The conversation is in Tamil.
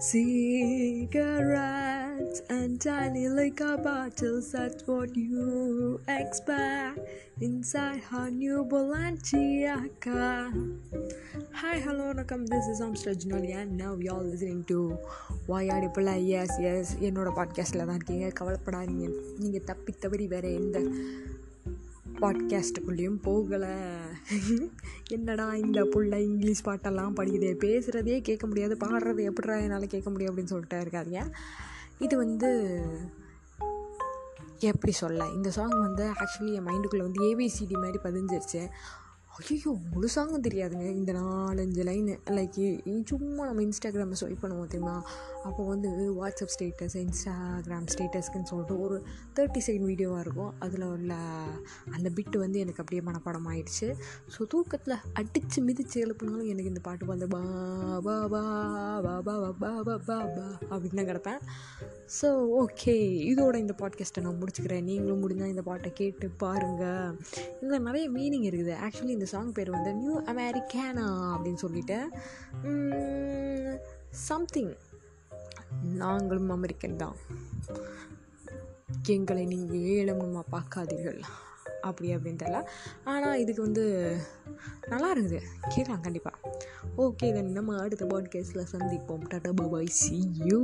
Cigarettes and tiny liquor bottles, that's what you expect inside her new Bolanchiaka. Hi, hello, welcome. This is Amstra Junali, and now you're listening to Why Are Pilla. Yes, yes, என்னோட பாட்காஸ்டில் தான் இருக்கீங்க கவலைப்படாதீங்க நீங்கள் தப்பி தவறி வேறு எந்த பாட்காஸ்ட்டுக்குள்ளேயும் போகலை. என்னடா இந்த புள்ள இங்கிலீஷ் பாட்டெல்லாம் படிக்குது? பேசுகிறதே கேட்க முடியாது பாடுறது எப்படிடா என்னால் கேட்க முடியும் அப்படின்னு சொல்லிட்டு இருக்காதிங்க. இது வந்து எப்படி சொல்ல இந்த சாங் வந்து ஆக்சுவலி என் மைண்டுக்குள்ளே வந்து ஏபிசிடி மாதிரி பதிஞ்சிருச்சு. ஐயோ முழுசாங்க தெரியாதுங்க இந்த நாலஞ்சு லைனு லைக் சும்மா நம்ம இன்ஸ்டாகிராமில் ஸ்வைப் பண்ணுவோம் தெரியுமா அப்போ வந்து வாட்ஸ்அப் ஸ்டேட்டஸ் இன்ஸ்டாகிராம் ஸ்டேட்டஸ்க்குன்னு சொல்லிட்டு ஒரு தேர்ட்டி செகண்ட் வீடியோவாக இருக்கும் அதில் உள்ள அந்த பிட்டு வந்து எனக்கு அப்படியே மனப்பாடம் ஆயிடுச்சு ஸோ தூக்கத்தில் அடித்து மிதித்து எழுப்புனாலும் எனக்கு இந்த பாட்டு வந்து பா பா பா பா பா பா பா பா பா அப்படின்னு கிடப்பேன் ஸோ ஓகே இதோட இந்த பாட்காஸ்ட்டை நான் முடிச்சுக்கிறேன். நீங்களும் முடிஞ்சால் இந்த பாட்டை கேட்டு பாருங்கள் இதில் நிறைய மீனிங் இருக்குது. ஆக்சுவலி இந்த சாங் பேர் வந்து நியூ அமெரிக்கானா அப்படின்னு சொல்லிட்டு சம்திங் நாங்களும் அமெரிக்கன் தான். எங்களை நீங்கள் ஏழமமாக பார்க்காதீர்கள். அப்படி அப்படின்னு தெரியல. ஆனால் இதுக்கு வந்து நல்லா இருக்குது. கேட்கலாம் கண்டிப்பாக ஓகே தென் நம்ம அடுத்த பாட்காஸ்ட்டில் சந்திப்போம். Tata பாபாய் C you